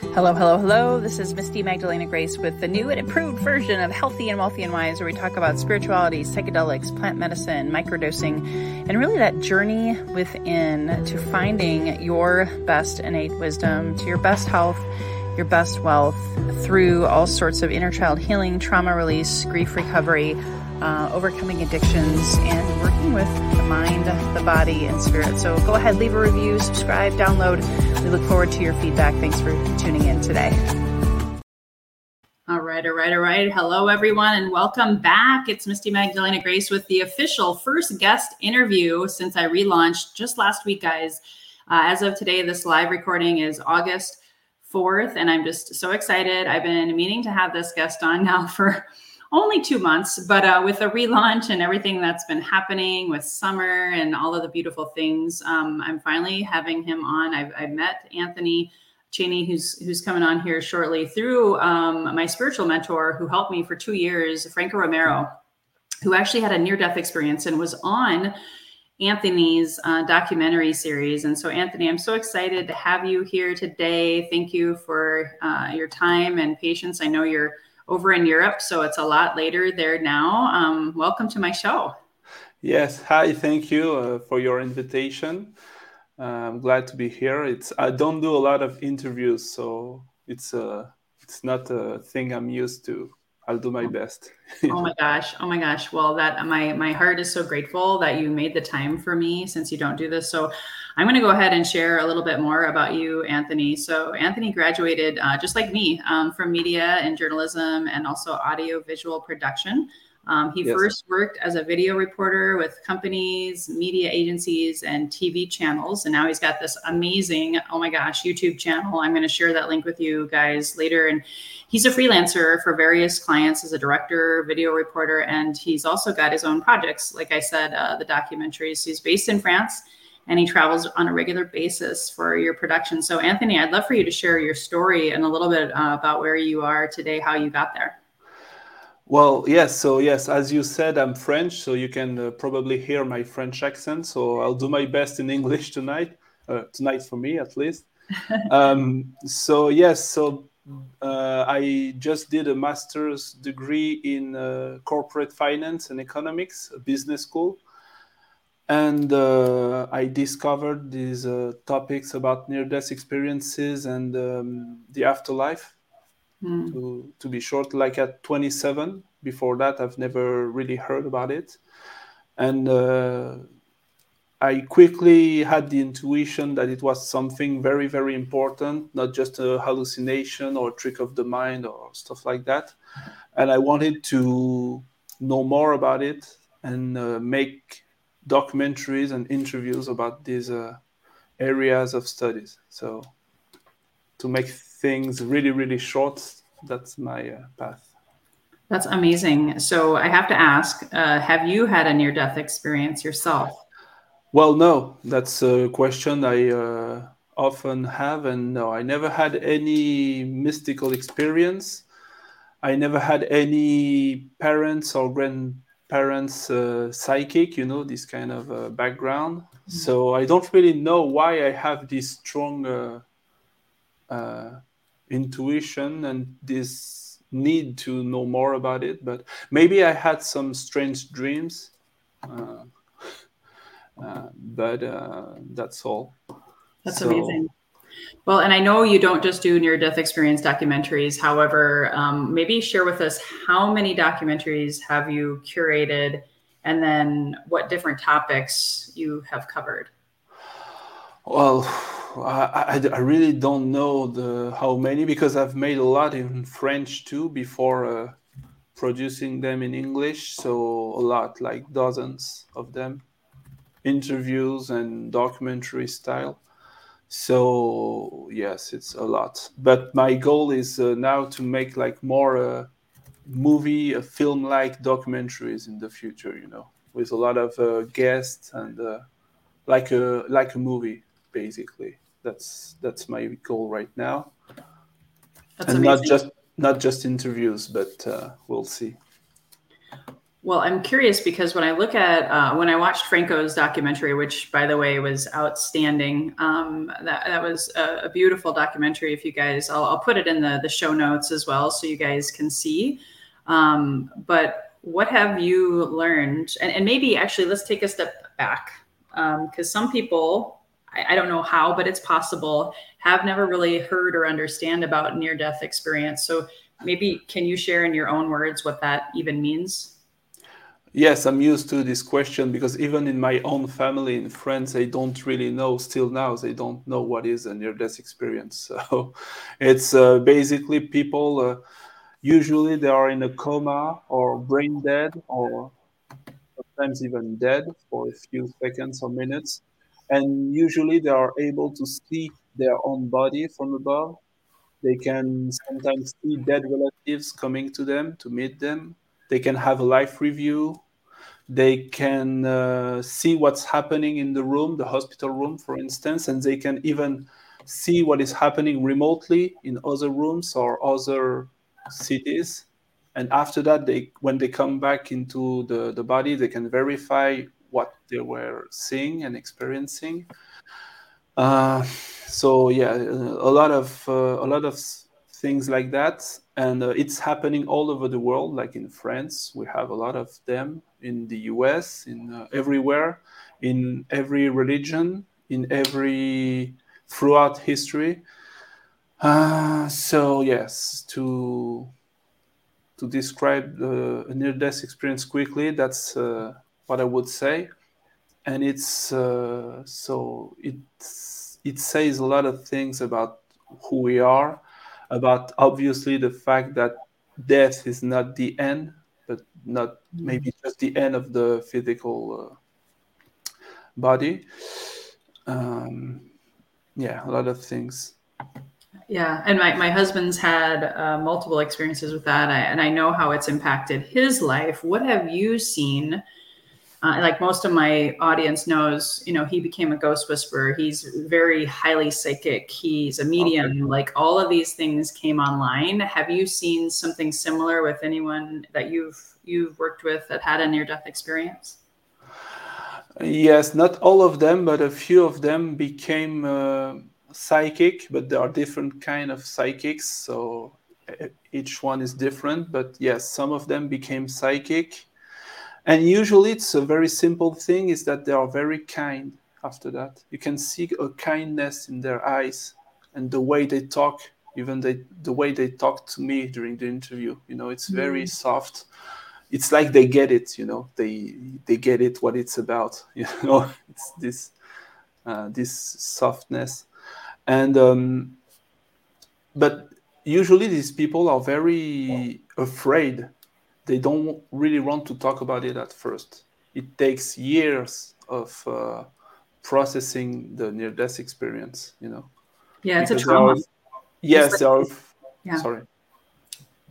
Hello, hello, hello. This is Misty Magdalena Grace with the new and improved version of Healthy and Wealthy and Wise, where we talk about spirituality, psychedelics, plant medicine, microdosing, and really that journey within to finding your best innate wisdom, to your best health, your best wealth through all sorts of inner child healing, trauma release, grief recovery, uh, overcoming addictions, and working with mind, the body, and spirit. So go ahead, leave a review, subscribe, download. We look forward to your feedback. Thanks for tuning in today. All right, all right, all right. Hello, everyone, and welcome back. It's Misty Magdalena Grace with the official first guest interview since I relaunched just last week, guys. Uh, as of today, this live recording is August 4th, and I'm just so excited. I've been meaning to have this guest on now for only two months, but uh, with a relaunch and everything that's been happening with summer and all of the beautiful things, um, I'm finally having him on. I've, I've, met Anthony Chene, who's who's coming on here shortly through um, my spiritual mentor, who helped me for two years, Franco Romero, who actually had a near-death experience and was on Anthony's uh, documentary series. And so, Anthony, I'm so excited to have you here today. Thank you for uh, your time and patience. I know you're over in Europe, so it's a lot later there now. Um, welcome to my show. Yes, hi. Thank you uh, for your invitation. Uh, I'm glad to be here. It's I don't do a lot of interviews, so it's uh, it's not a thing I'm used to. I'll do my best. oh my gosh. Oh my gosh. Well, that my my heart is so grateful that you made the time for me since you don't do this. So I'm going to go ahead and share a little bit more about you, Anthony. So Anthony graduated uh, just like me um, from media and journalism and also audio visual production. Um, he yes. first worked as a video reporter with companies, media agencies, and TV channels. And now he's got this amazing, oh my gosh, YouTube channel. I'm going to share that link with you guys later. And he's a freelancer for various clients as a director, video reporter, and he's also got his own projects. Like I said, uh, the documentaries. He's based in France and he travels on a regular basis for your production. So, Anthony, I'd love for you to share your story and a little bit uh, about where you are today, how you got there. Well, yes. So, yes, as you said, I'm French, so you can uh, probably hear my French accent. So, I'll do my best in English tonight, uh, tonight for me at least. um, so, yes, so uh, I just did a master's degree in uh, corporate finance and economics, a business school. And uh, I discovered these uh, topics about near death experiences and um, the afterlife mm. to, to be short, like at 27. Before that, I've never really heard about it. And uh, I quickly had the intuition that it was something very, very important, not just a hallucination or a trick of the mind or stuff like that. And I wanted to know more about it and uh, make documentaries and interviews about these uh, areas of studies. So, to make things really, really short, that's my uh, path. That's amazing. So I have to ask: uh, Have you had a near-death experience yourself? Well, no. That's a question I uh, often have, and no, I never had any mystical experience. I never had any parents or grandparents uh, psychic, you know, this kind of uh, background. Mm-hmm. So I don't really know why I have this strong uh, uh, intuition and this need to know more about it. But maybe I had some strange dreams. Uh, uh, but uh, that's all. That's so, amazing. Well, and I know you don't just do near death experience documentaries. However, um, maybe share with us how many documentaries have you curated and then what different topics you have covered? Well, I, I, I, really don't know the how many because I've made a lot in French too before uh, producing them in English. So a lot, like dozens of them, interviews and documentary style. So yes, it's a lot. But my goal is uh, now to make like more uh, movie, uh, film-like documentaries in the future. You know, with a lot of uh, guests and uh, like a like a movie basically that's that's my goal right now that's and amazing. not just not just interviews but uh, we'll see Well, I'm curious because when I look at uh, when I watched Franco's documentary, which by the way was outstanding, um, that that was a, a, beautiful documentary. If you guys, I'll, I'll, put it in the the show notes as well, so you guys can see. Um, but what have you learned? And, and, maybe actually, let's take a step back because um, some people, I, I don't know how, but it's possible, have never really heard or understand about near death experience. So maybe can you share in your own words what that even means? Yes, I'm used to this question because even in my own family and friends, they don't really know. Still now, they don't know what is a near-death experience. So, it's uh, basically people. Uh, usually, they are in a coma or brain dead, or sometimes even dead for a few seconds or minutes, and usually they are able to see their own body from above. They can sometimes see dead relatives coming to them to meet them. They can have a life review they can uh, see what's happening in the room, the hospital room, for instance, and they can even see what is happening remotely in other rooms or other cities. And after that, they when they come back into the, the body, they can verify what they were seeing and experiencing. Uh, so yeah, a lot of uh, a lot of things like that, and uh, it's happening all over the world. Like in France, we have a lot of them in the US, in uh, everywhere, in every religion, in every throughout history. Uh, so yes, to to describe the near-death experience quickly, that's uh, what I would say, and it's uh, so it it says a lot of things about who we are, about obviously the fact that death is not the end but not maybe just the end of the physical uh, body. Um, yeah, a lot of things. Yeah, and my, my husband's had uh, multiple experiences with that, and I know how it's impacted his life. What have you seen? Uh, like most of my audience knows, you know, he became a ghost whisperer. He's very highly psychic. He's a medium. Okay. Like all of these things came online. Have you seen something similar with anyone that you've you've worked with that had a near death experience? Yes, not all of them, but a few of them became uh, psychic. But there are different kind of psychics, so each one is different. But yes, some of them became psychic and usually it's a very simple thing is that they are very kind after that. You can see a kindness in their eyes and the way they talk, even they, the way they talk to me during the interview. You know, it's very mm. soft. It's like they get it, you know, they they get it what it's about. You know, it's this uh, this softness. And um, but usually these people are very afraid they don't really want to talk about it at first. It takes years of uh, processing the near death experience, you know. Yeah, it's because a trauma. Are, yes, are, yeah. sorry.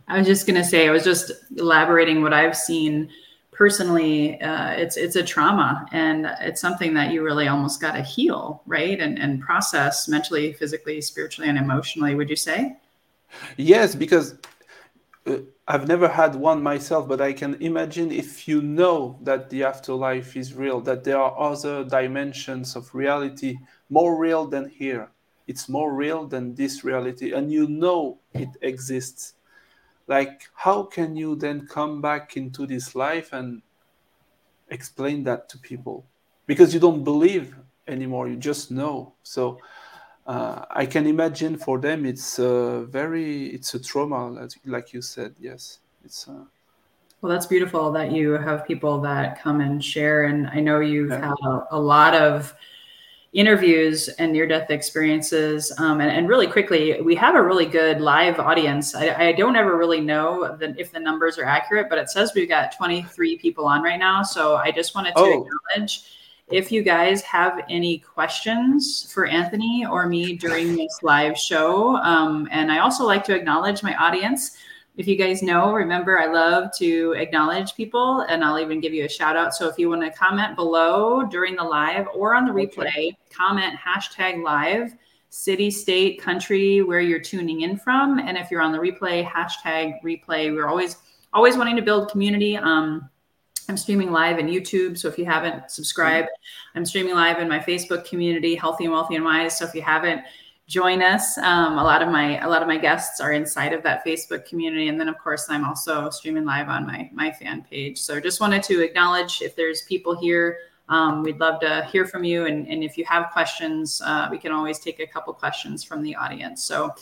I was just going to say, I was just elaborating what I've seen personally. Uh, it's it's a trauma, and it's something that you really almost got to heal, right, and and process mentally, physically, spiritually, and emotionally. Would you say? Yes, because uh, I've never had one myself, but I can imagine if you know that the afterlife is real, that there are other dimensions of reality more real than here. It's more real than this reality, and you know it exists. Like, how can you then come back into this life and explain that to people? Because you don't believe anymore, you just know. So, uh, I can imagine for them it's a very it's a trauma, like you said. Yes, it's. Uh, well, that's beautiful that you have people that come and share, and I know you've yeah. had a, a, lot of interviews and near-death experiences. Um, and, and, really quickly, we have a really good live audience. I, I don't ever really know the, if the numbers are accurate, but it says we've got 23 people on right now. So I just wanted to oh. acknowledge if you guys have any questions for Anthony or me during this live show, um, and I also like to acknowledge my audience. If you guys know, remember, I love to acknowledge people and I'll even give you a shout out. So if you want to comment below during the live or on the replay, comment hashtag live, city, state, country, where you're tuning in from. And if you're on the replay, hashtag replay. We're always, always wanting to build community. Um, I'm streaming live in YouTube. So if you haven't subscribed, I'm streaming live in my Facebook community, Healthy and Wealthy and Wise. So if you haven't, join us. Um, a lot of my a lot of my guests are inside of that Facebook community, and then of course I'm also streaming live on my my fan page. So just wanted to acknowledge if there's people here. Um, we'd love to hear from you, and, and if you have questions, uh, we can always take a couple questions from the audience. So,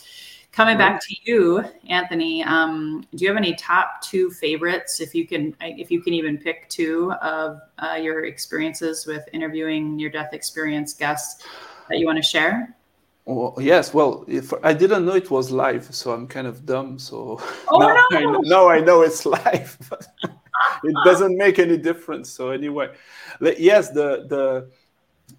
coming back to you, Anthony, um, do you have any top two favorites, if you can, if you can even pick two of uh, your experiences with interviewing near-death experience guests that you want to share? Well, yes. Well, if I didn't know it was live, so I'm kind of dumb. So oh, now, no. I know, now I know it's live. it doesn't make any difference. So anyway, yes, the the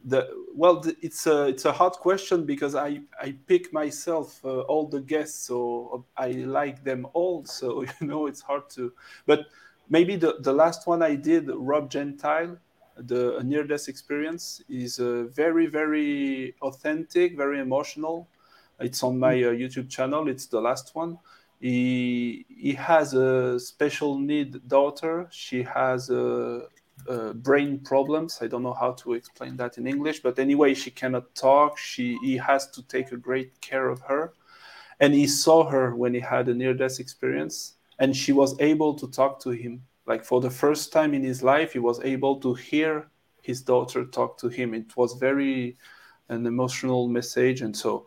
the well, the, it's a it's a hard question because I I pick myself uh, all the guests, so I like them all. So you know, it's hard to. But maybe the the last one I did, Rob Gentile the near death experience is uh, very very authentic very emotional it's on my uh, youtube channel it's the last one he he has a special need daughter she has a, a brain problems. I don't know how to explain that in english but anyway she cannot talk. She he has to take a great care of her. And he saw her when he had a near death experience and she was able to talk to him. Like for the first time in his life he was able to hear his daughter talk to him. It was very an emotional message. And so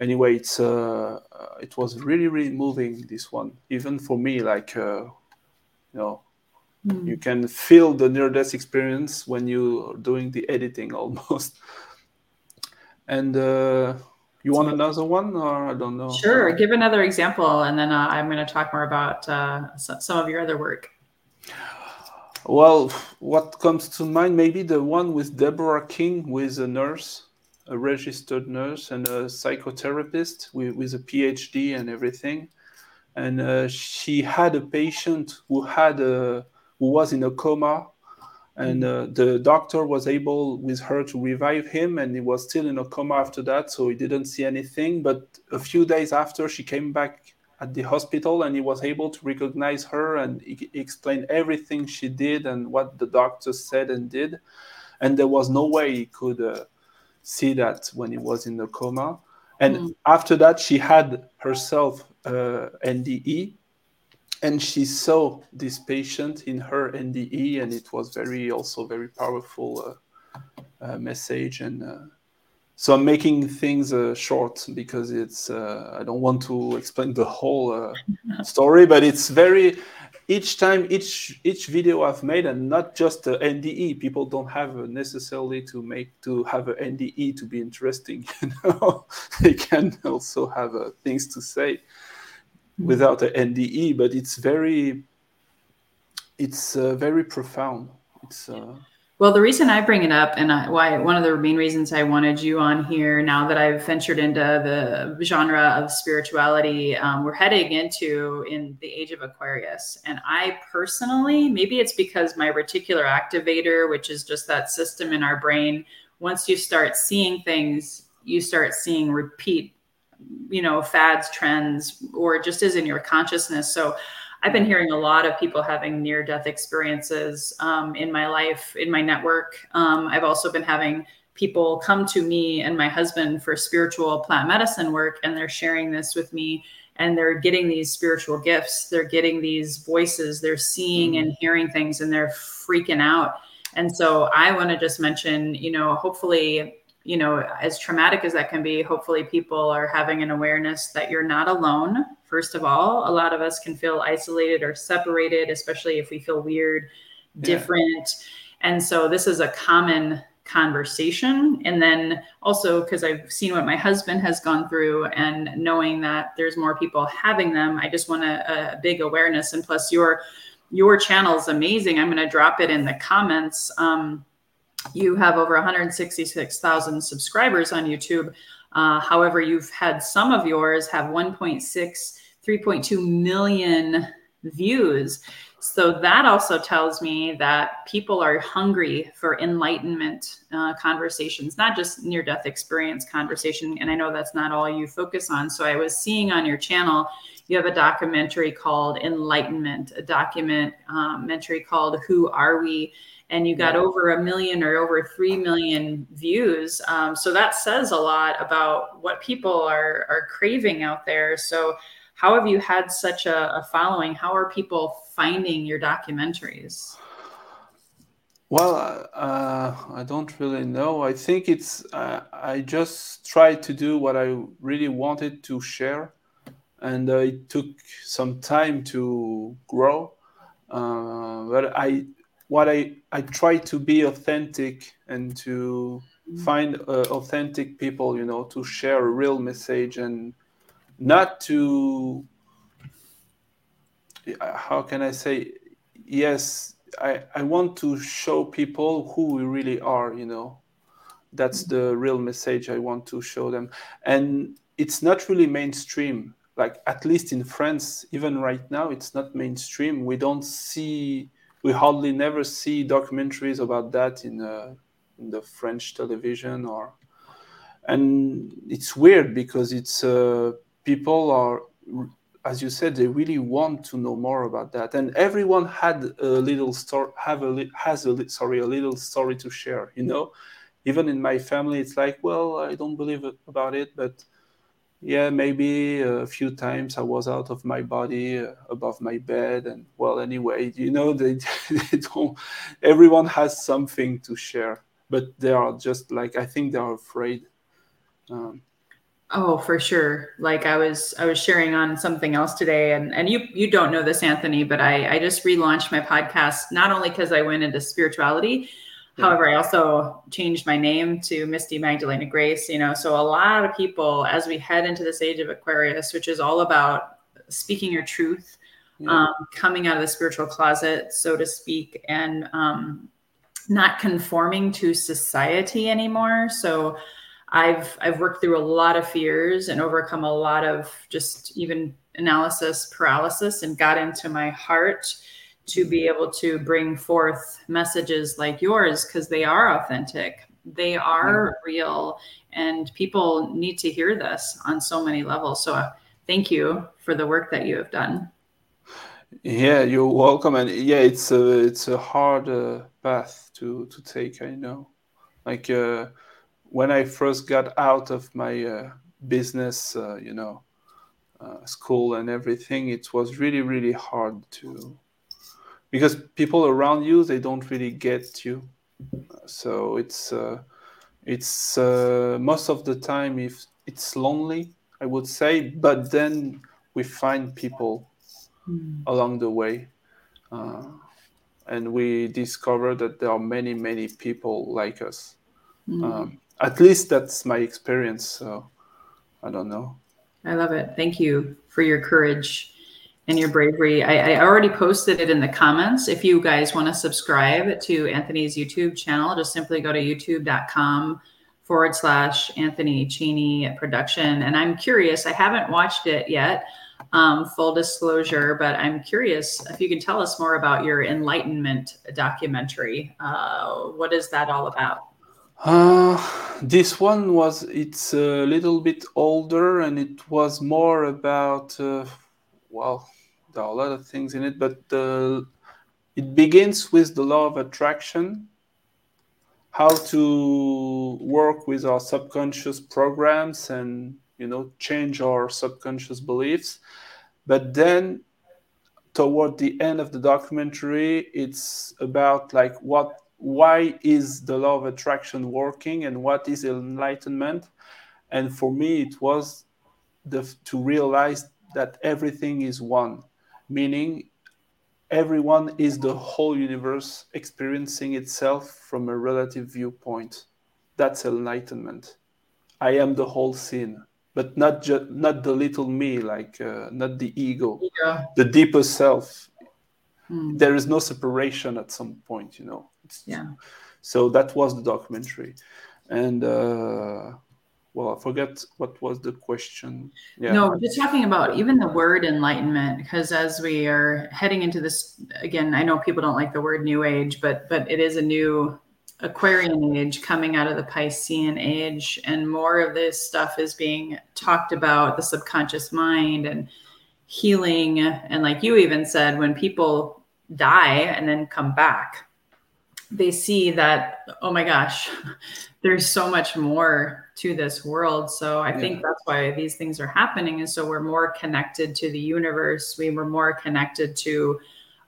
anyway it's uh, uh, it was really really moving this one. Even for me like uh, you know mm. you can feel the near death experience when you are doing the editing almost and uh, you want another one or i don't know sure give another example and then uh, i'm going to talk more about uh, some of your other work well, what comes to mind, maybe the one with Deborah King, who is a nurse, a registered nurse and a psychotherapist with, with a PhD and everything. And uh, she had a patient who had a who was in a coma, and uh, the doctor was able with her to revive him, and he was still in a coma after that, so he didn't see anything. But a few days after, she came back at the hospital and he was able to recognize her and he explained everything she did and what the doctor said and did and there was no way he could uh, see that when he was in the coma and mm. after that she had herself uh, nde and she saw this patient in her nde and it was very also very powerful uh, uh message and uh, so I'm making things uh, short because it's uh, I don't want to explain the whole uh, story, but it's very each time each each video I've made and not just the NDE. People don't have necessarily to make to have an NDE to be interesting. You know, they can also have uh, things to say. Without an NDE, but it's very it's uh, very profound. It's uh, well, the reason I bring it up and I, why one of the main reasons I wanted you on here now that I've ventured into the genre of spirituality, um, we're heading into in the age of Aquarius. And I personally, maybe it's because my reticular activator, which is just that system in our brain, once you start seeing things, you start seeing repeat, you know, fads, trends, or just is in your consciousness. So I've been hearing a lot of people having near death experiences um, in my life, in my network. Um, I've also been having people come to me and my husband for spiritual plant medicine work, and they're sharing this with me. And they're getting these spiritual gifts. They're getting these voices. They're seeing mm-hmm. and hearing things, and they're freaking out. And so I want to just mention, you know, hopefully you know, as traumatic as that can be, hopefully people are having an awareness that you're not alone. First of all, a lot of us can feel isolated or separated, especially if we feel weird, different. Yeah. And so this is a common conversation. And then also, because I've seen what my husband has gone through and knowing that there's more people having them, I just want a, a big awareness. And plus, your your channel is amazing. I'm going to drop it in the comments. Um, you have over 166,000 subscribers on YouTube. Uh, however, you've had some of yours have 1.6, 3.2 million views. So that also tells me that people are hungry for enlightenment uh, conversations, not just near death experience conversation. And I know that's not all you focus on. So I was seeing on your channel, you have a documentary called Enlightenment, a documentary called Who Are We? And you got over a million or over 3 million views. Um, so that says a lot about what people are, are craving out there. So, how have you had such a, a following? How are people finding your documentaries? Well, uh, I don't really know. I think it's, uh, I just tried to do what I really wanted to share. And uh, it took some time to grow. Uh, but I, what I, I try to be authentic and to mm-hmm. find uh, authentic people, you know, to share a real message and not to how can I say yes I, I want to show people who we really are you know. That's the real message I want to show them. And it's not really mainstream. Like at least in France even right now it's not mainstream. We don't see we hardly never see documentaries about that in, uh, in the French television or and it's weird because it's uh, people are as you said they really want to know more about that. And everyone had a little story have a has a sorry a little story to share you know? Even in my family it's like well i don't believe about it but yeah maybe a few times i was out of my body uh, above my bed and well anyway you know they, they don't everyone has something to share but they are just like i think they're afraid um, Oh, for sure. Like I was I was sharing on something else today and and you you don't know this Anthony, but I I just relaunched my podcast not only cuz I went into spirituality, yeah. however, I also changed my name to Misty Magdalena Grace, you know. So a lot of people as we head into this age of Aquarius, which is all about speaking your truth, yeah. um, coming out of the spiritual closet, so to speak, and um, not conforming to society anymore. So I've I've worked through a lot of fears and overcome a lot of just even analysis paralysis and got into my heart to be able to bring forth messages like yours because they are authentic. They are real and people need to hear this on so many levels. So uh, thank you for the work that you have done. Yeah you're welcome and yeah it's a it's a hard uh, path to to take i know. Like uh when I first got out of my uh, business, uh, you know, uh, school and everything, it was really, really hard to, because people around you they don't really get you, so it's uh, it's uh, most of the time if it's lonely, I would say, but then we find people mm. along the way. Uh, and we discover that there are many, many people like us. Mm. Um, at least that's my experience. So I don't know. I love it. Thank you for your courage and your bravery. I, I, already posted it in the comments. If you guys want to subscribe to Anthony's YouTube channel, just simply go to youtube.com forward slash Anthony Chene production. And I'm curious, I haven't watched it yet, um, full disclosure, but I'm curious if you can tell us more about your enlightenment documentary. Uh, what is that all about? Uh, this one was it's a little bit older and it was more about uh, well there are a lot of things in it but uh, it begins with the law of attraction how to work with our subconscious programs and you know change our subconscious beliefs. But then toward the end of the documentary it's about like what why is the law of attraction working and what is enlightenment? And for me it was the, to realize that everything is one meaning everyone is the whole universe experiencing itself from a relative viewpoint that's enlightenment i am the whole scene but not just not the little me like uh, not the ego yeah. the deeper self hmm. there is no separation at some point you know yeah. So that was the documentary, and uh, well, I forget what was the question. Yeah. No, just talking about even the word enlightenment, because as we are heading into this again, I know people don't like the word new age, but but it is a new Aquarian age coming out of the Piscean age, and more of this stuff is being talked about the subconscious mind and healing. And like you even said, when people die and then come back, they see that, oh my gosh, there's so much more to this world. So I yeah. think that's why these things are happening. And so we're more connected to the universe. We were more connected to,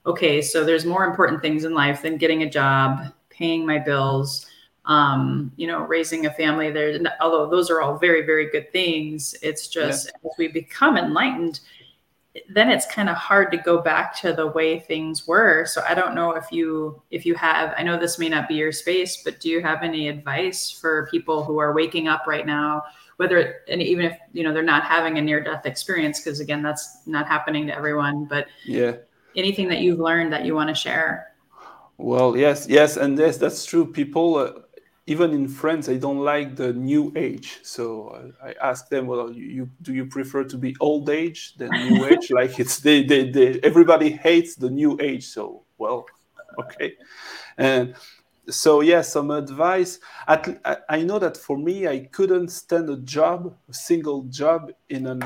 okay, so there's more important things in life than getting a job, paying my bills, um, you know, raising a family there. Although those are all very, very good things, it's just yeah. as we become enlightened, then it's kind of hard to go back to the way things were. So i don't know if you if you have i know this may not be your space but do you have any advice for people who are waking up right now whether and even if you know they're not having a near death experience because again that's not happening to everyone but yeah. anything that you've learned that you want to share? Well yes yes and yes that's true. People uh, even in France, I don't like the new age. So uh, I ask them, well, you, you, do you prefer to be old age than new age? like it's they, they, they, everybody hates the new age. So well, okay, and so yeah, some advice. At, I know that for me, I couldn't stand a job, a single job in an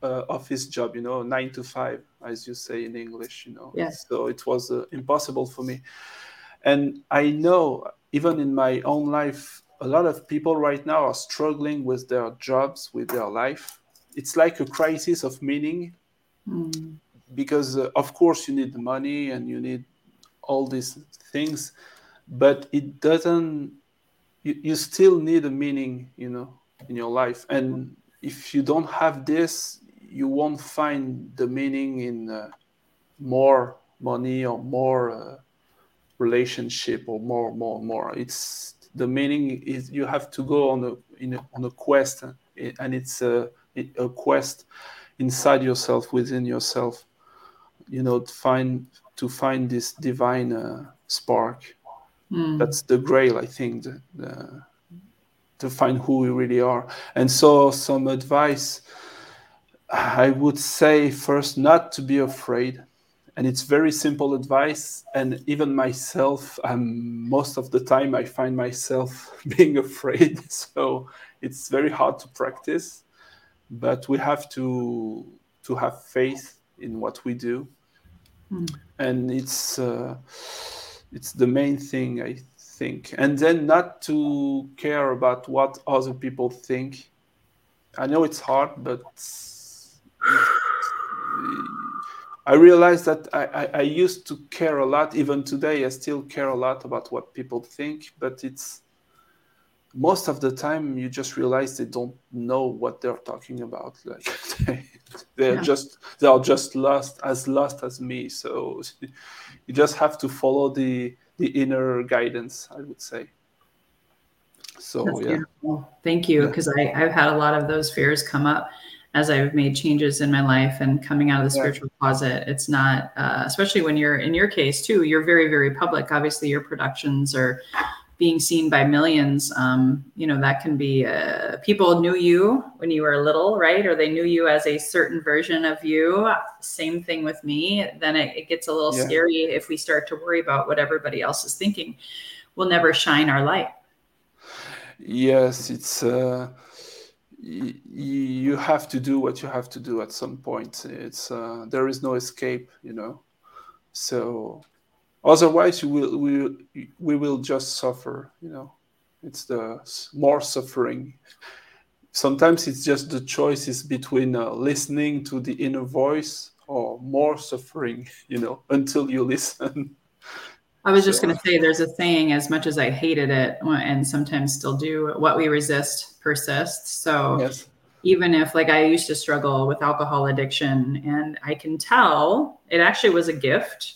uh, office job. You know, nine to five, as you say in English. You know, yes. So it was uh, impossible for me, and I know even in my own life, a lot of people right now are struggling with their jobs, with their life. It's like a crisis of meaning mm. because, uh, of course, you need money and you need all these things, but it doesn't, you, you still need a meaning, you know, in your life. And if you don't have this, you won't find the meaning in uh, more money or more. Uh, relationship or more more more. It's the meaning is you have to go on a, in a on a quest and it's a, a quest inside yourself within yourself you know to find to find this divine uh, spark. Mm. that's the grail i think the, the, to find who we really are. And so some advice i would say first not to be afraid and it's very simple advice. And even myself um, most of the time i find myself being afraid. So it's very hard to practice. But we have to to have faith in what we do. Mm. and it's uh, it's the main thing i think. And then not to care about what other people think. I know it's hard but I realized that I, I, I, used to care a lot. Even today, I still care a lot about what people think. But it's most of the time you just realize they don't know what they're talking about. Like they, they're yeah. just they are just lost as lost as me. So you just have to follow the the inner guidance. I would say. So That's yeah. Beautiful. Thank you, because yeah. I've had a lot of those fears come up as I've made changes in my life and coming out of the spiritual closet. It's not, uh, especially when you're in your case too, you're very, very public. Obviously, your productions are being seen by millions. Um, you know, that can be uh, people knew you when you were little, right? Or they knew you as a certain version of you. Same thing with me. Then it, it gets a little yeah. scary if we start to worry about what everybody else is thinking. We'll never shine our light. Yes, it's. Uh you have to do what you have to do at some point. It's uh, there is no escape, you know. So otherwise, you will we we will just suffer, you know. It's the more suffering. Sometimes it's just the choices between uh, listening to the inner voice or more suffering, you know, until you listen. I was just going to say there's a saying, as much as I hated it and sometimes still do, what we resist persists. So yes. even if, like, I used to struggle with alcohol addiction, and I can tell it actually was a gift.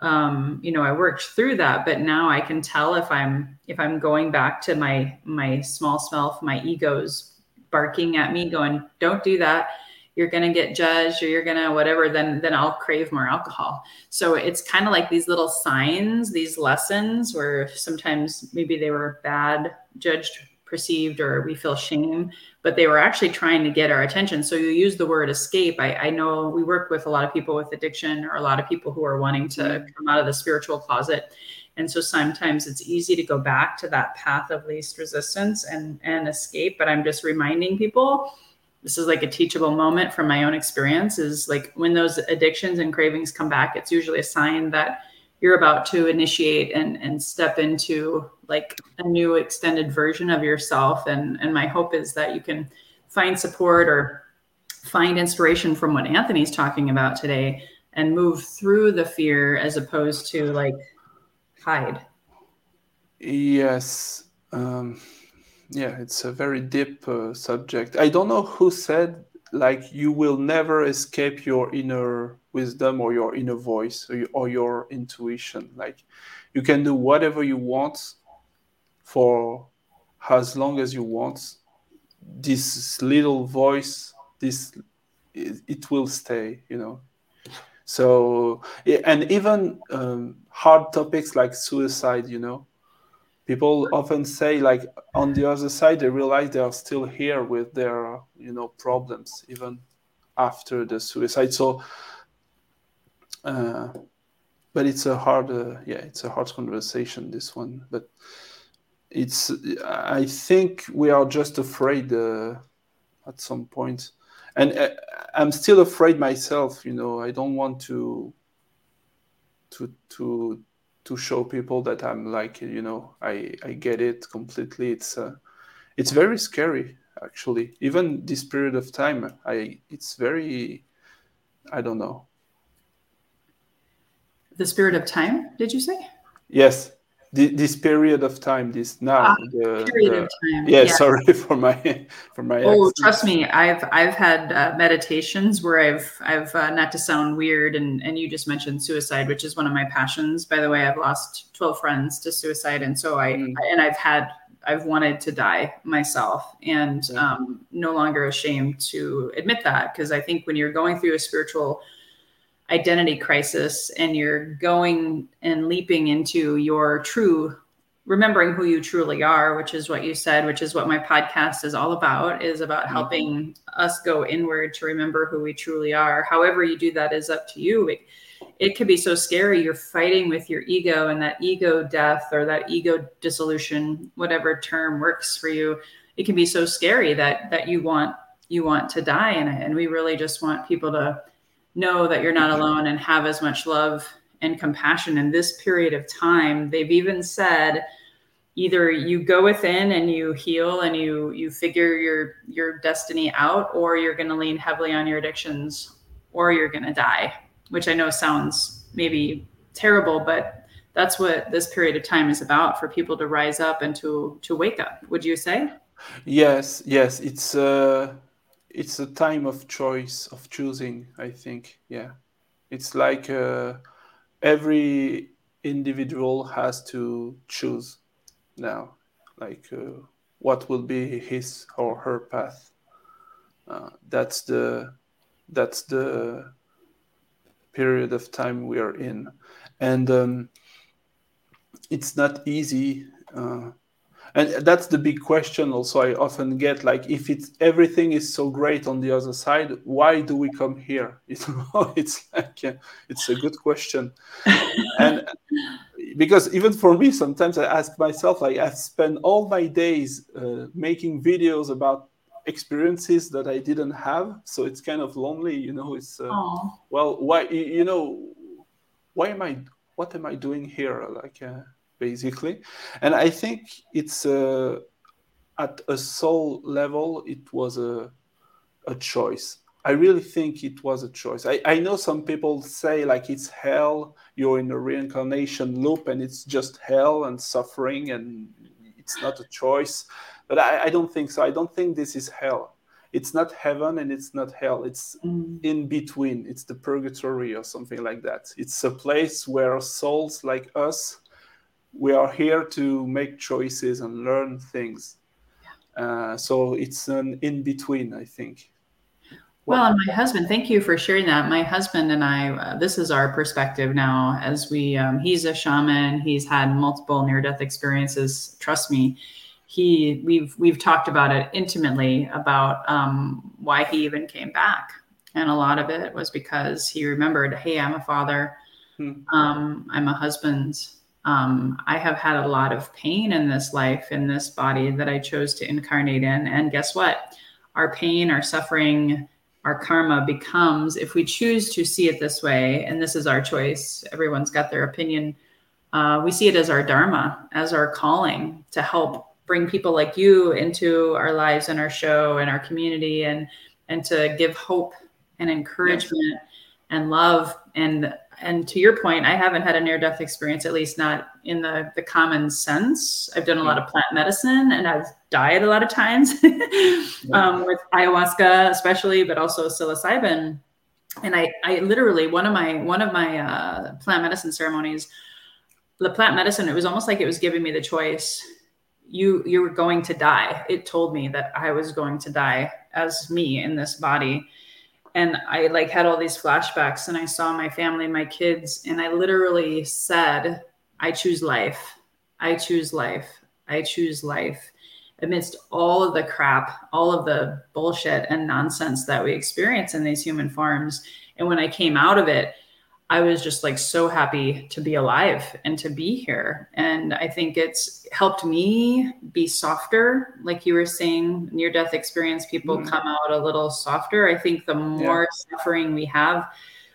Um, you know, I worked through that, but now I can tell if I'm if I'm going back to my my small self, my ego's barking at me, going, "Don't do that." You're going to get judged or you're going to whatever then then i'll crave more alcohol so it's kind of like these little signs these lessons where sometimes maybe they were bad judged perceived or we feel shame, but they were actually trying to get our attention. So you use the word escape. I, I know we work with a lot of people with addiction or a lot of people who are wanting to mm-hmm. come out of the spiritual closet. And so sometimes it's easy to go back to that path of least resistance and, and escape. But I'm just reminding people this is like a teachable moment from my own experience is like when those addictions and cravings come back, it's usually a sign that you're about to initiate and, and step into like a new extended version of yourself. And, and my hope is that you can find support or find inspiration from what Anthony's talking about today and move through the fear as opposed to like hide. Yes. Um yeah, it's a very deep uh, subject. I don't know who said like you will never escape your inner wisdom or your inner voice or, or your intuition. Like you can do whatever you want for as long as you want. This little voice, this it, it will stay, you know. So and even um, hard topics like suicide, you know, people often say like on the other side they realize they are still here with their you know problems even after the suicide. So uh, but it's a hard uh, yeah it's a hard conversation this one. But it's i think we are just afraid uh, at some point. And uh, i'm still afraid myself you know. I don't want to to to to show people that I'm like you know I I get it completely. It's uh, it's very scary actually. Even this period of time, I it's very I don't know. The spirit of time, did you say? Yes, this period of time this now ah, the, period the, of time yeah, yeah, sorry for my for my oh accent. trust me i've i've had uh, meditations where i've i've uh, not to sound weird and and you just mentioned suicide which is one of my passions by the way i've lost 12 friends to suicide and so i mm. and i've had i've wanted to die myself and um, no longer ashamed to admit that because i think when you're going through a spiritual identity crisis and you're going and leaping into your true remembering who you truly are which is what you said which is what my podcast is all about is about mm-hmm. helping us go inward to remember who we truly are. However you do that is up to you. It, it can be so scary. You're fighting with your ego and that ego death or that ego dissolution whatever term works for you it can be so scary that that you want you want to die in it. And we really just want people to know that you're not alone and have as much love and compassion in this period of time. They've even said either you go within and you heal and you you figure your your destiny out or you're going to lean heavily on your addictions or you're going to die, which I know sounds maybe terrible, but that's what this period of time is about for people to rise up and to to wake up. Would you say? Yes, yes, it's uh it's a time of choice of choosing i think yeah. It's like uh, every individual has to choose now like uh, what will be his or her path. Uh, that's the that's the period of time we are in. And um, it's not easy uh, and that's the big question also i often get like if it's everything is so great on the other side why do we come here? You know it's like it's a good question. And because even for me sometimes i ask myself like i've spent all my days uh, making videos about experiences that i didn't have. So it's kind of lonely you know it's uh, well why you know why am i what am i doing here? Like uh, basically. And I think it's uh, at a soul level, it was a, a choice. I really think it was a choice. I, I know some people say like it's hell, you're in a reincarnation loop and it's just hell and suffering and it's not a choice. But I, I don't think so. I don't think this is hell. It's not heaven and it's not hell. It's mm. in between. It's the purgatory or something like that. It's a place where souls like us we are here to make choices and learn things. Uh, so it's an in between, I think. Well, and my husband, thank you for sharing that. My husband and I, uh, this is our perspective now as we, um, he's a shaman, he's had multiple near death experiences. Trust me, he we've we've talked about it intimately about um, why he even came back, and a lot of it was because he remembered, hey, I'm a father, hmm. um, I'm a husband. Um, I have had a lot of pain in this life, in this body that I chose to incarnate in, and guess what? Our pain, our suffering, our karma becomes if we choose to see it this way and this is our choice everyone's got their opinion uh, we see it as our dharma as our calling to help bring people like you into our lives and our show and our community and and to give hope and encouragement yes. and love and and to your point i haven't had a near death experience at least not in the the common sense. I've done a lot of plant medicine and i've died a lot of times um, with ayahuasca especially but also psilocybin. And i i literally one of my one of my uh, plant medicine ceremonies the plant medicine it was almost like it was giving me the choice. You you were going to die. It told me that i was going to die as me in this body and i like had all these flashbacks and i saw my family my kids and i literally said i choose life. I choose life. I choose life amidst all of the crap all of the bullshit and nonsense that we experience in these human forms. And when i came out of it I was just like so happy to be alive and to be here. And I think it's helped me be softer. Like you were saying, near death experience, people mm come out a little softer. I think the more yeah. suffering we have,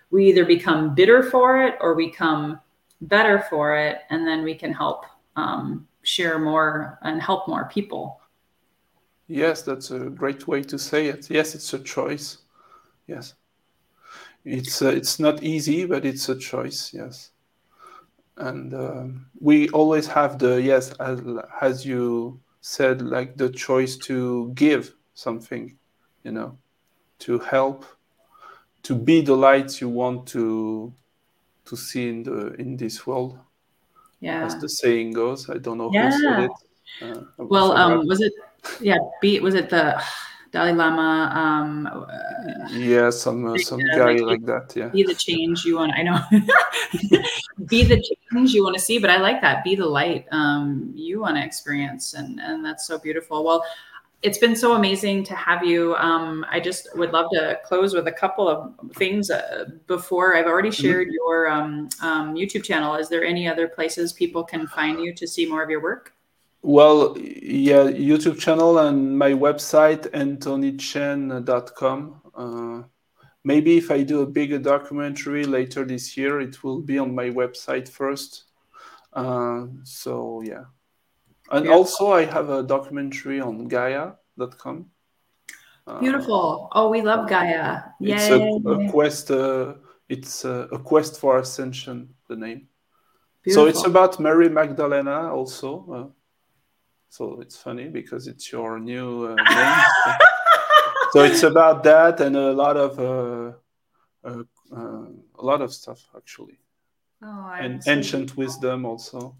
we either become bitter for it or we come better for it. And then we can help um, share more and help more people. Yes, that's a great way to say it. Yes, it's a choice. Yes. It's uh, it's not easy, but it's a choice. Yes, and um, we always have the yes, as as you said, like the choice to give something, you know, to help, to be the light you want to to see in the in this world. Yeah, as the saying goes. I don't know yeah. who said it. Uh, well, um, was it? Yeah, be was it the Dalai Lama. Um, uh, yeah, some uh, some guy like, like, that. Yeah, be the change you want. I know. be the change you want to see, but I like that. Be the light um, you want to experience, and and that's so beautiful. Well. It's been so amazing to have you. Um, I just would love to close with a couple of things uh, before I've already mm-hmm. shared mm-hmm. your um, um, YouTube channel. Is there any other places people can find you to see more of your work? Well, yeah, YouTube channel and my website, anthonychene.com. Uh, maybe if I do a bigger documentary later this year, it will be on my website first. Uh, so, yeah. And yeah. also, I have a documentary on Gaia.com. Uh, Beautiful. Oh, we love Gaia. Yay. It's a, a quest. Uh, it's a, a, quest for ascension. The name. Beautiful. So it's about Mary Magdalena also. Uh, so it's funny because it's your new uh, name. so it's about that and a lot of uh, uh, uh a lot of stuff actually. Oh, and ancient wisdom also.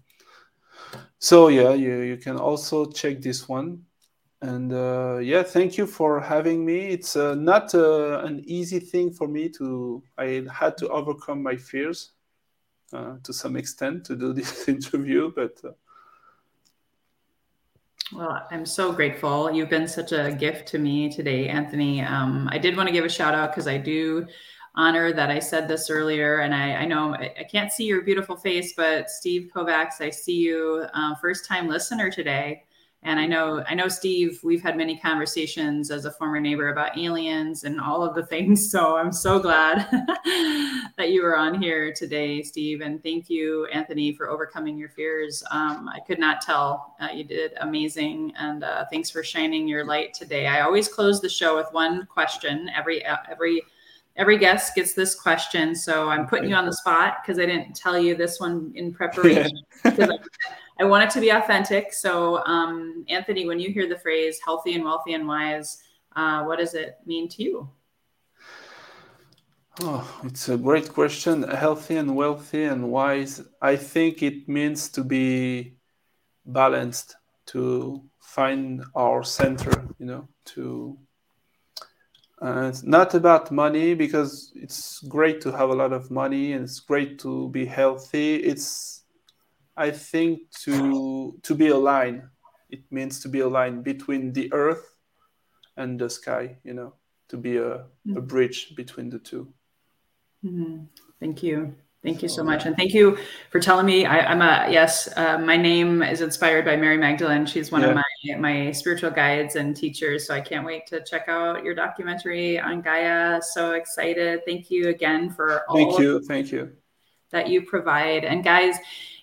So yeah, you you can also check this one. And uh, yeah, thank you for having me. It's uh, not an easy thing for me to. I had to overcome my fears to some extent to do this interview, but well, I'm so grateful. You've been such a gift to me today, Anthony. Um, I did want to give a shout out because I do honor that I said this earlier, and I, I know I, can't see your beautiful face, but Steve Kovacs, I see you, uh, first time listener today. And I know, I know, Steve, we've had many conversations as a former neighbor about aliens and all of the things. So I'm so glad that you were on here today, Steve. And thank you, Anthony, for overcoming your fears. Um, I could not tell. Uh, you did amazing. And uh, thanks for shining your light today. I always close the show with one question. Every, uh, every, every guest gets this question. So I'm putting you on the spot because I didn't tell you this one in preparation. I want it to be authentic. So, um, Anthony, when you hear the phrase healthy and wealthy and wise, uh, what does it mean to you? Oh, it's a great question. Healthy and wealthy and wise. I think it means to be balanced, to find our center, you know, to. Uh, it's not about money because it's great to have a lot of money and it's great to be healthy. It's I think to to be aligned it means to be a line between the earth and the sky you know to be a, mm-hmm. a bridge between the 2 mm-hmm. thank you Thank you so much, and thank you for telling me. I, am a yes. Uh, my name is inspired by Mary Magdalene. She's one yeah. of my my spiritual guides and teachers. So I can't wait to check out your documentary on Gaia. So excited! Thank you again for all. Thank you. Thank you. That you provide, and guys,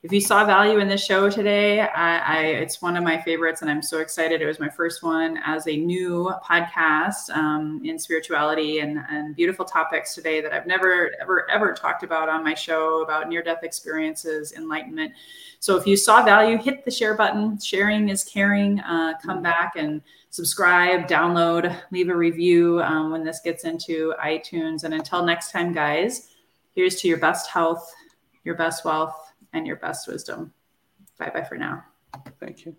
if you saw value in this show today, I, I, it's one of my favorites, and I'm so excited. It was my first one as a new podcast um, in spirituality and, and beautiful topics today that I've never, ever, ever talked about on my show about near death experiences, enlightenment. So if you saw value, hit the share button. Sharing is caring. Uh, come back and subscribe, download, leave a review um, when this gets into iTunes. And until next time, guys, Here's to your best health, your best wealth, and your best wisdom. Bye bye for now. Thank you.